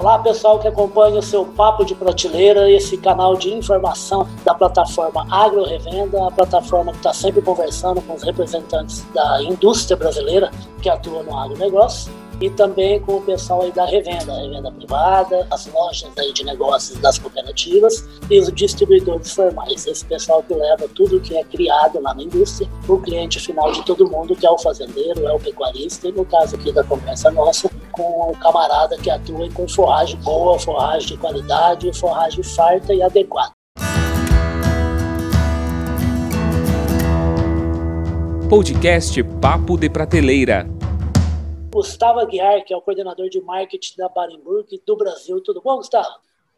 Olá, pessoal que acompanha o seu Papo de Prateleira, esse canal de informação da plataforma Agro Revenda, a plataforma que está sempre conversando com os representantes da indústria brasileira que atua no agronegócio e também com o pessoal aí da revenda, revenda privada, as lojas aí de negócios das cooperativas e os distribuidores formais. Esse pessoal que leva tudo que é criado lá na indústria o cliente final de todo mundo, que é o fazendeiro, é o pecuarista e no caso aqui da conversa nossa, com o camarada que atua com forragem boa, forragem de qualidade, forragem farta e adequada. Podcast Papo de Prateleira Gustavo Aguiar, que é o coordenador de marketing da Barenburg do Brasil. Tudo bom, Gustavo?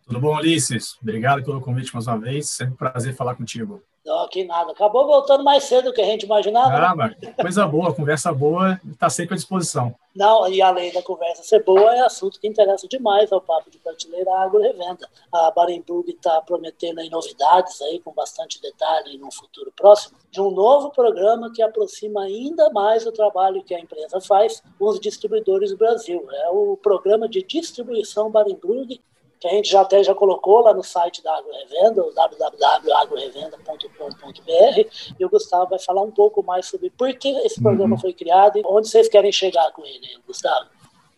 Tudo bom, Ulisses? Obrigado pelo convite mais uma vez. Sempre um prazer falar contigo. Não, que nada. Acabou voltando mais cedo do que a gente imaginava. Ah, né? mas coisa boa, conversa boa, está sempre à disposição. Não, e além da conversa ser boa, é assunto que interessa demais ao Papo de Prateleira Agro Revenda. A Barenburg está prometendo aí novidades aí, com bastante detalhe no futuro próximo, de um novo programa que aproxima ainda mais o trabalho que a empresa faz com os distribuidores do Brasil. É o programa de distribuição Barenburg que a gente já até já colocou lá no site da AgroRevenda, www.agrorevenda.com.br, e o Gustavo vai falar um pouco mais sobre por que esse programa uhum. foi criado e onde vocês querem chegar com ele, Gustavo.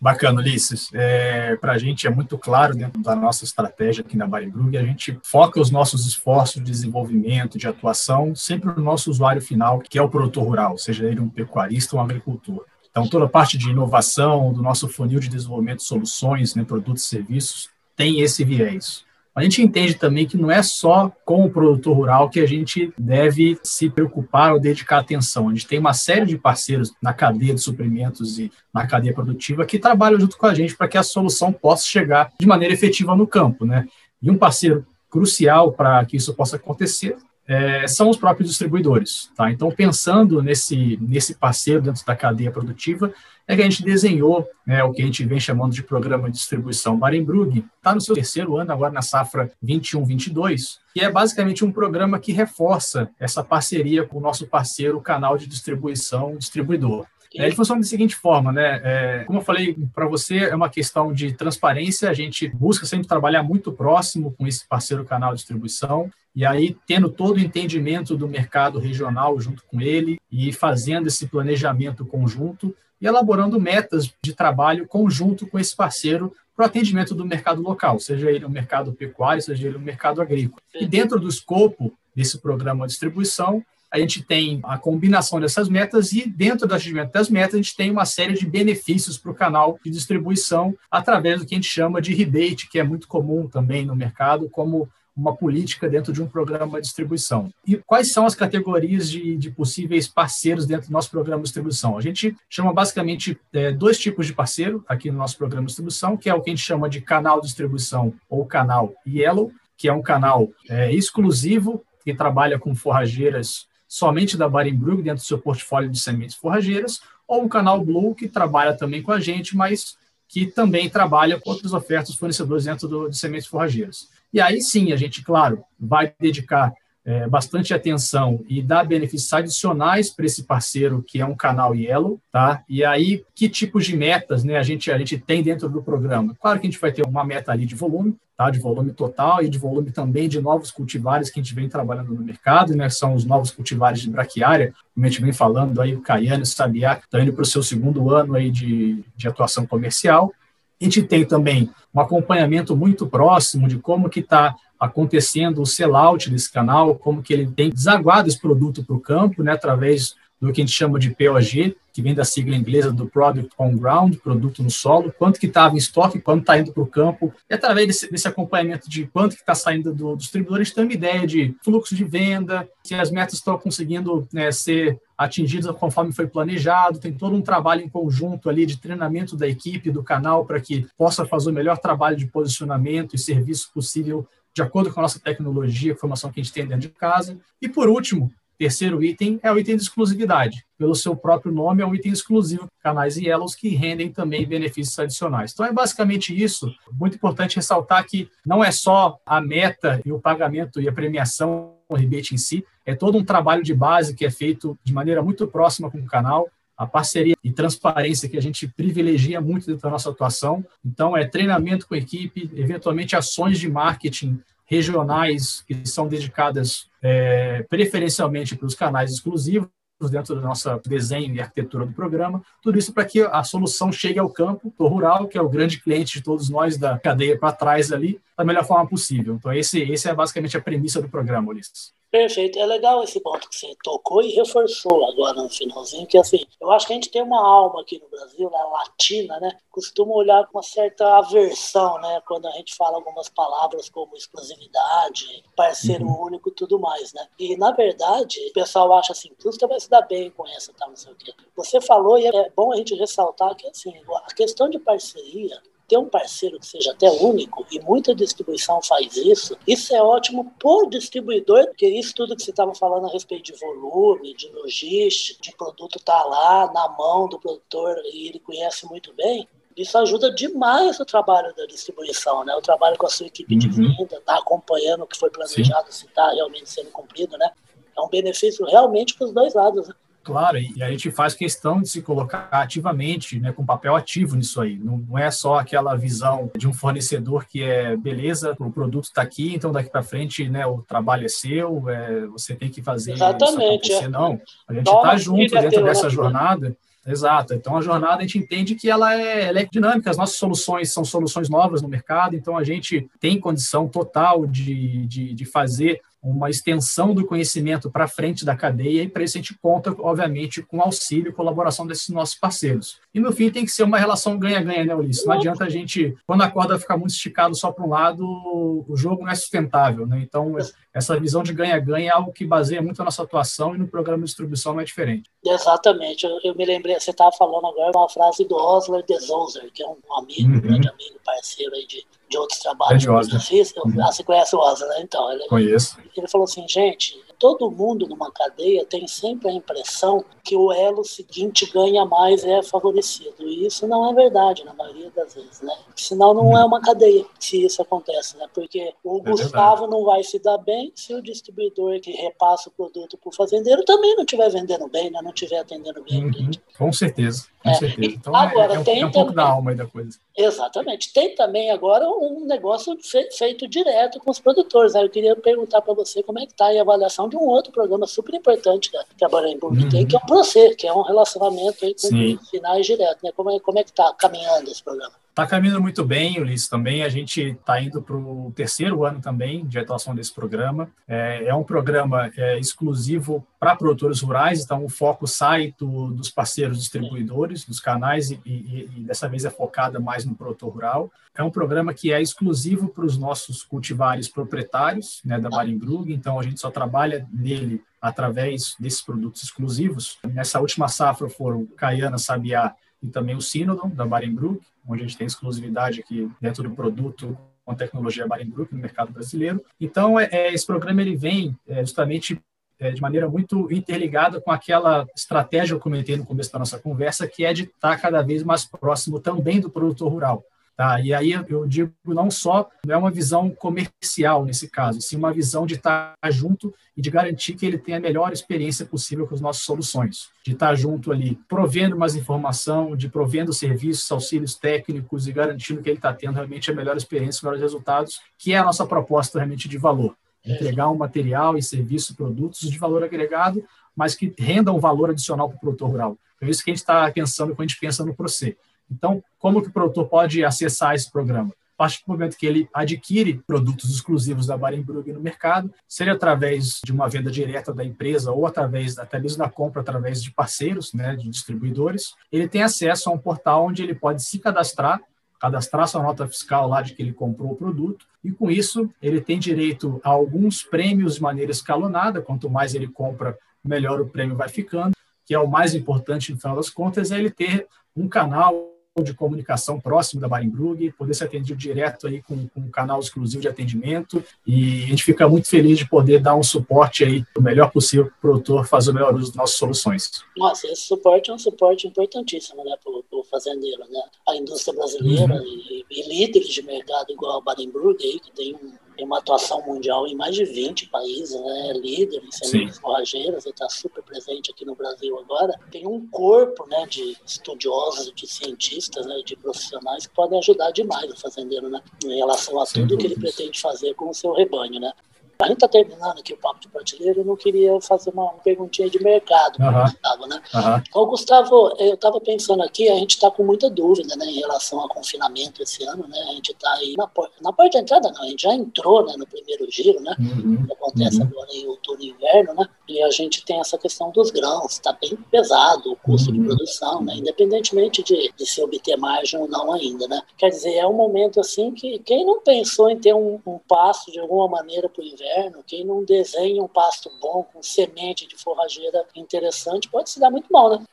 Bacana, Ulisses. É, Para a gente é muito claro dentro da nossa estratégia aqui na Barenbrug, a gente foca os nossos esforços de desenvolvimento, de atuação, sempre no nosso usuário final, que é o produtor rural, seja ele um pecuarista ou um agricultor. Então, toda a parte de inovação, do nosso funil de desenvolvimento de soluções, né, produtos e serviços, tem esse viés. A gente entende também que não é só com o produtor rural que a gente deve se preocupar ou dedicar atenção. A gente tem uma série de parceiros na cadeia de suprimentos e na cadeia produtiva que trabalham junto com a gente para que a solução possa chegar de maneira efetiva no campo. Né? E um parceiro crucial para que isso possa acontecer é, são os próprios distribuidores. Tá? Então, pensando nesse, nesse parceiro dentro da cadeia produtiva, é que a gente desenhou né, o que a gente vem chamando de programa de distribuição Barenbrug, está no seu terceiro ano, agora na safra 21-22, que é basicamente um programa que reforça essa parceria com o nosso parceiro, canal de distribuição distribuidor. Ele funciona da seguinte forma, né? É, como eu falei para você, é uma questão de transparência. A gente busca sempre trabalhar muito próximo com esse parceiro canal de distribuição e aí tendo todo o entendimento do mercado regional junto com ele e fazendo esse planejamento conjunto e elaborando metas de trabalho conjunto com esse parceiro para o atendimento do mercado local, seja ele um mercado pecuário, seja ele um mercado agrícola. E dentro do escopo desse programa de distribuição, a gente tem a combinação dessas metas e dentro do atingimento das metas a gente tem uma série de benefícios para o canal de distribuição através do que a gente chama de rebate, que é muito comum também no mercado, como uma política dentro de um programa de distribuição. E quais são as categorias de, de possíveis parceiros dentro do nosso programa de distribuição? A gente chama basicamente é, dois tipos de parceiro aqui no nosso programa de distribuição, que é o que a gente chama de canal de distribuição ou canal Yellow, que é um canal é, exclusivo que trabalha com forrageiras somente da Barenbrug dentro do seu portfólio de sementes forrageiras, ou um canal Blue que trabalha também com a gente, mas que também trabalha com outras ofertas fornecedores dentro do, de sementes forrageiras. E aí sim, a gente, claro, vai dedicar é, bastante atenção e dar benefícios adicionais para esse parceiro que é um canal Yellow, tá? E aí, que tipos de metas né, a, gente, a gente tem dentro do programa? Claro que a gente vai ter uma meta ali de volume, tá? De volume total e de volume também de novos cultivares que a gente vem trabalhando no mercado, né? São os novos cultivares de braquiária, como a gente vem falando aí, o Caiano e o Sabiá, estão indo para o seu segundo ano aí de, de atuação comercial. A gente tem também um acompanhamento muito próximo de como que está acontecendo o sellout desse canal, como que ele tem desaguado esse produto para o campo, né, através do que a gente chama de POG, que vem da sigla inglesa do Product on Ground, produto no solo, quanto que estava em estoque, quanto está indo para o campo, e através desse, desse acompanhamento de quanto que está saindo do, do distribuidor, a gente tem uma ideia de fluxo de venda, se as metas estão conseguindo né, ser atingidas conforme foi planejado, tem todo um trabalho em conjunto ali de treinamento da equipe, do canal, para que possa fazer o melhor trabalho de posicionamento e serviço possível de acordo com a nossa tecnologia, a informação que a gente tem dentro de casa. E por último, terceiro item é o item de exclusividade. Pelo seu próprio nome, é um item exclusivo, canais e yellows que rendem também benefícios adicionais. Então é basicamente isso. Muito importante ressaltar que não é só a meta e o pagamento e a premiação, o rebate em si, é todo um trabalho de base que é feito de maneira muito próxima com o canal, a parceria e transparência que a gente privilegia muito dentro da nossa atuação. Então, é treinamento com equipe, eventualmente ações de marketing regionais que são dedicadas é, preferencialmente para os canais exclusivos dentro do nosso desenho e arquitetura do programa, tudo isso para que a solução chegue ao campo rural, que é o grande cliente de todos nós da cadeia para trás ali, da melhor forma possível. Então, esse, esse é basicamente a premissa do programa, Ulisses. Perfeito. É legal esse ponto que você tocou e reforçou agora no finalzinho, que assim, eu acho que a gente tem uma alma aqui no Brasil, na latina, né? Costuma olhar com uma certa aversão, né? Quando a gente fala algumas palavras como exclusividade, parceiro uhum. único e tudo mais, né? E na verdade, o pessoal acha assim, você vai se dar bem com essa, tá? Não sei o quê. Você falou, e é bom a gente ressaltar que assim, a questão de parceria ter um parceiro que seja até único, e muita distribuição faz isso, isso é ótimo por distribuidor, porque isso tudo que você estava falando a respeito de volume, de logística, de produto estar tá lá na mão do produtor e ele conhece muito bem, isso ajuda demais o trabalho da distribuição, né? O trabalho com a sua equipe uhum. de venda, tá acompanhando o que foi planejado, Sim. se está realmente sendo cumprido, né? É um benefício realmente para os dois lados. Né? Claro, e a gente faz questão de se colocar ativamente, né, com papel ativo nisso aí. Não, não é só aquela visão de um fornecedor que é beleza, o produto está aqui, então daqui para frente, né, o trabalho é seu, é, você tem que fazer Exatamente, isso acontecer. É. Não, a gente está junto dentro dessa jornada. Exato. Então a jornada a gente entende que ela é, ela é, dinâmica. As nossas soluções são soluções novas no mercado, então a gente tem condição total de, de, de fazer uma extensão do conhecimento para frente da cadeia e para isso a gente conta, obviamente, com auxílio e colaboração desses nossos parceiros. E no fim tem que ser uma relação ganha-ganha, né, Ulisses? Não adianta a gente, quando a corda ficar muito esticado só para um lado, o jogo não é sustentável, né? Então, essa visão de ganha-ganha é algo que baseia muito a nossa atuação e no programa de distribuição não é diferente. Exatamente. Eu, eu me lembrei, você estava falando agora uma frase do Osler de Souza, que é um amigo, uhum. grande amigo, parceiro aí de de outros trabalhos que eu fiz. uhum. Ah, você conhece o Osa, né? Então, ele, Conheço. Ele falou assim, gente, todo mundo numa cadeia tem sempre a impressão que o elo seguinte ganha mais é favorecido. E isso não é verdade na maioria das vezes, né? Senão não é uma cadeia se isso acontece, né? Porque o é Gustavo verdade. não vai se dar bem se o distribuidor que repassa o produto para o fazendeiro também não estiver vendendo bem, né? Não estiver atendendo bem. Uhum. Com certeza, com é. certeza. Então agora, é, é, um, tem é um pouco também, da alma aí da coisa. Exatamente. Tem também agora um negócio feito direto com os produtores. Né? Eu queria perguntar para você como é que está a avaliação de um outro programa super importante que a Barenburg uhum. tem, que é o Procer, que é um relacionamento aí com Sim. finais direto. Né? Como, é, como é que está caminhando esse programa? Está caminhando muito bem, Ulisses, também. A gente está indo para o terceiro ano também de atuação desse programa. É, é um programa é, exclusivo para produtores rurais, então o foco sai do, dos parceiros distribuidores, dos canais, e, e, e, dessa vez é focada mais no produtor rural. É um programa que é exclusivo para os nossos cultivares proprietários né, da Barenbrug, então a gente só trabalha nele através desses produtos exclusivos. Nessa última safra foram Caiana, Sabiá e também o Sinodon, da Barenbrug, onde a gente tem exclusividade aqui dentro do produto com a tecnologia Barenbrug no mercado brasileiro. Então, é, é, esse programa ele vem é, justamente é, de maneira muito interligada com aquela estratégia que eu comentei no começo da nossa conversa, que é de estar cada vez mais próximo também do produtor rural. Tá? E aí eu digo não só, não é uma visão comercial nesse caso, sim uma visão de estar junto e de garantir que ele tenha a melhor experiência possível com as nossas soluções. De estar junto ali, provendo mais informação, de provendo serviços, auxílios técnicos e garantindo que ele está tendo realmente a melhor experiência, os melhores resultados, que é a nossa proposta realmente de valor. Entregar um material e serviço, produtos de valor agregado, mas que rendam um valor adicional para o produtor rural. É isso que a gente está pensando quando a gente pensa no processo então, como que o produtor pode acessar esse programa? A partir do momento que ele adquire produtos exclusivos da Barenbrug no mercado, seja através de uma venda direta da empresa ou através até mesmo da compra através de parceiros, né, de distribuidores, ele tem acesso a um portal onde ele pode se cadastrar, cadastrar sua nota fiscal lá de que ele comprou o produto, e com isso ele tem direito a alguns prêmios de maneira escalonada, quanto mais ele compra, melhor o prêmio vai ficando, que é o mais importante no final das contas, é ele ter um canal de comunicação próximo da Barenbrug, poder ser atendido direto aí com, com, um canal exclusivo de atendimento e a gente fica muito feliz de poder dar um suporte aí o melhor possível para o produtor fazer o melhor uso das nossas soluções. Nossa, esse suporte é um suporte importantíssimo né, para o fazendeiro, né? A indústria brasileira uhum. e, e, líderes de mercado igual a Barenbrug aí, que tem um tem uma atuação mundial em mais de 20 países, né? É líder em sementes forrageiras, ele está super presente aqui no Brasil agora. Tem um corpo né, de estudiosos, de cientistas, né, de profissionais que podem ajudar demais o fazendeiro né, em relação a tudo que ele pretende fazer com o seu rebanho. Né? A gente está terminando aqui o papo de prateleira, eu não queria fazer uma perguntinha de mercado uhum. Gustavo, né? Uhum. Então, Gustavo, eu estava pensando aqui, a gente está com muita dúvida né, em relação ao confinamento esse ano, né? A gente está aí na porta, na porta de entrada não, a gente já entrou né, no primeiro giro, né? Uhum. Que acontece uhum. agora em outono e inverno, né? E a gente tem essa questão dos grãos, está bem pesado o custo de uhum. produção, né? Independentemente de, de se obter margem ou não ainda, né? Quer dizer, é um momento assim que quem não pensou em ter um, um passo de alguma maneira para o inverno inverno, quem não desenha um pasto bom, com semente de forrageira interessante, pode se dar muito mal, né?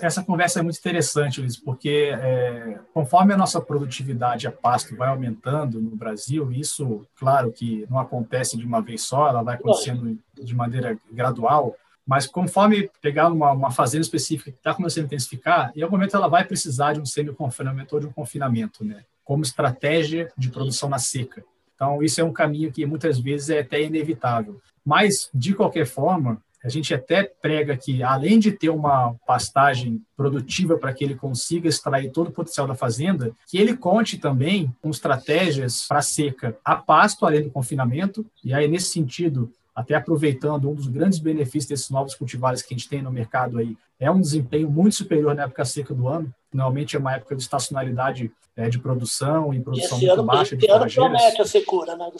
Essa conversa é muito interessante, Luiz, porque é, conforme a nossa produtividade a pasto vai aumentando no Brasil, isso, claro que não acontece de uma vez só, ela vai acontecendo de maneira gradual, mas conforme pegar uma, uma fazenda específica que está começando a intensificar, em algum momento ela vai precisar de um semi-confinamento ou de um confinamento, né? como estratégia de produção na seca. Então, isso é um caminho que muitas vezes é até inevitável. Mas, de qualquer forma, a gente até prega que, além de ter uma pastagem produtiva para que ele consiga extrair todo o potencial da fazenda, que ele conte também com estratégias para seca a pasto, além do confinamento. E aí, nesse sentido, até aproveitando um dos grandes benefícios desses novos cultivares que a gente tem no mercado aí, é um desempenho muito superior na época seca do ano. Normalmente é uma época de estacionalidade é, de produção e produção e muito ano, baixa de ano promete a secura, né?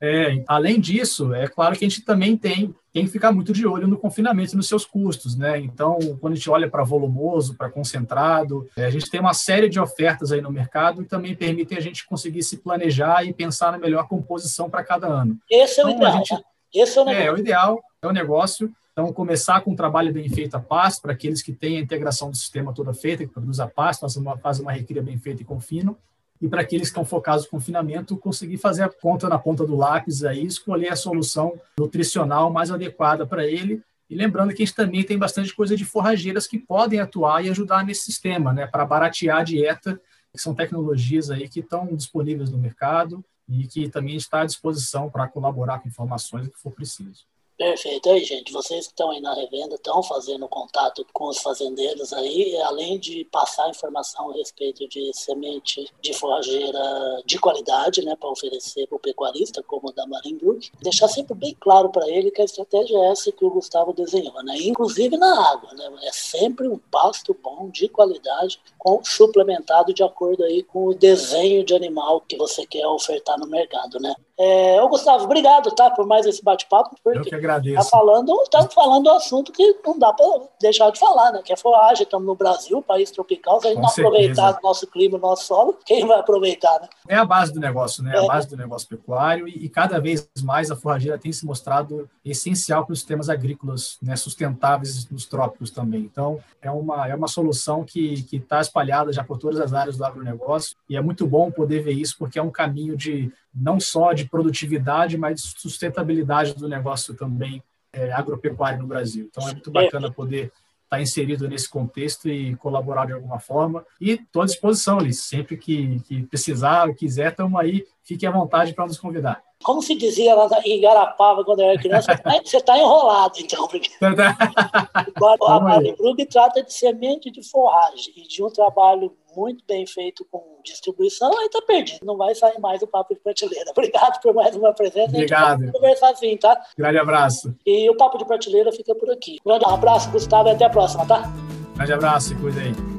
É, além disso, é claro que a gente também tem, tem que ficar muito de olho no confinamento e nos seus custos, né? Então, quando a gente olha para volumoso, para concentrado, é, a gente tem uma série de ofertas aí no mercado que também permitem a gente conseguir se planejar e pensar na melhor composição para cada ano. Esse é o então, ideal. Gente, né? Esse é o negócio. É, é o ideal, é o negócio. Então, começar com um trabalho bem feito a pasto, para aqueles que têm a integração do sistema toda feita, que produz a pasto, faz uma, faz uma recria bem feita e confinam. E para aqueles que estão focados no confinamento, conseguir fazer a conta na ponta do lápis aí, escolher a solução nutricional mais adequada para ele. E lembrando que a gente também tem bastante coisa de forrageiras que podem atuar e ajudar nesse sistema, né, para baratear a dieta, que são tecnologias aí que estão disponíveis no mercado e que também está à disposição para colaborar com informações que for preciso. Perfeito. Aí, gente, vocês que estão aí na revenda estão fazendo contato com os fazendeiros aí, além de passar informação a respeito de semente de forrageira de qualidade, né, para oferecer para o pecuarista, como o da Marimbrook, deixar sempre bem claro para ele que a estratégia é essa que o Gustavo desenhou, né, inclusive na água, né, é sempre um pasto bom, de qualidade, com suplementado de acordo aí com o desenho de animal que você quer ofertar no mercado, né. É, ô Gustavo, obrigado, tá, por mais esse bate-papo, Eu que agradeço. Tá falando, tá falando do assunto que não dá para deixar de falar, né? Que é forragem, estamos no Brasil, país tropical, se a gente Com não certeza. aproveitar o nosso clima, o nosso solo, quem vai aproveitar, né? É a base do negócio, né? É. A base do negócio pecuário e, e, cada vez mais a forrageira tem se mostrado essencial para os sistemas agrícolas né, sustentáveis nos trópicos também. Então, é uma, é uma solução que está espalhada já por todas as áreas do agronegócio e é muito bom poder ver isso porque é um caminho de não só de produtividade, mas de sustentabilidade do negócio também é, agropecuário no Brasil. Então é muito bacana poder estar tá inserido nesse contexto e colaborar de alguma forma. E estou à disposição, Liz. Sempre que, que precisar, quiser, estamos aí. Fique à vontade para nos convidar. Como se dizia lá em Garapava, quando eu era criança, você está tá enrolado, então. Porque... a Maribrug trata de semente de forragem e de um trabalho muito bem feito com distribuição, aí tá perdido. Não vai sair mais o papo de prateleira. Obrigado por mais uma presença. Obrigado. conversar assim, tá? Grande abraço. E o papo de prateleira fica por aqui. Grande abraço, Gustavo, e até a próxima, tá? Grande abraço e cuida aí.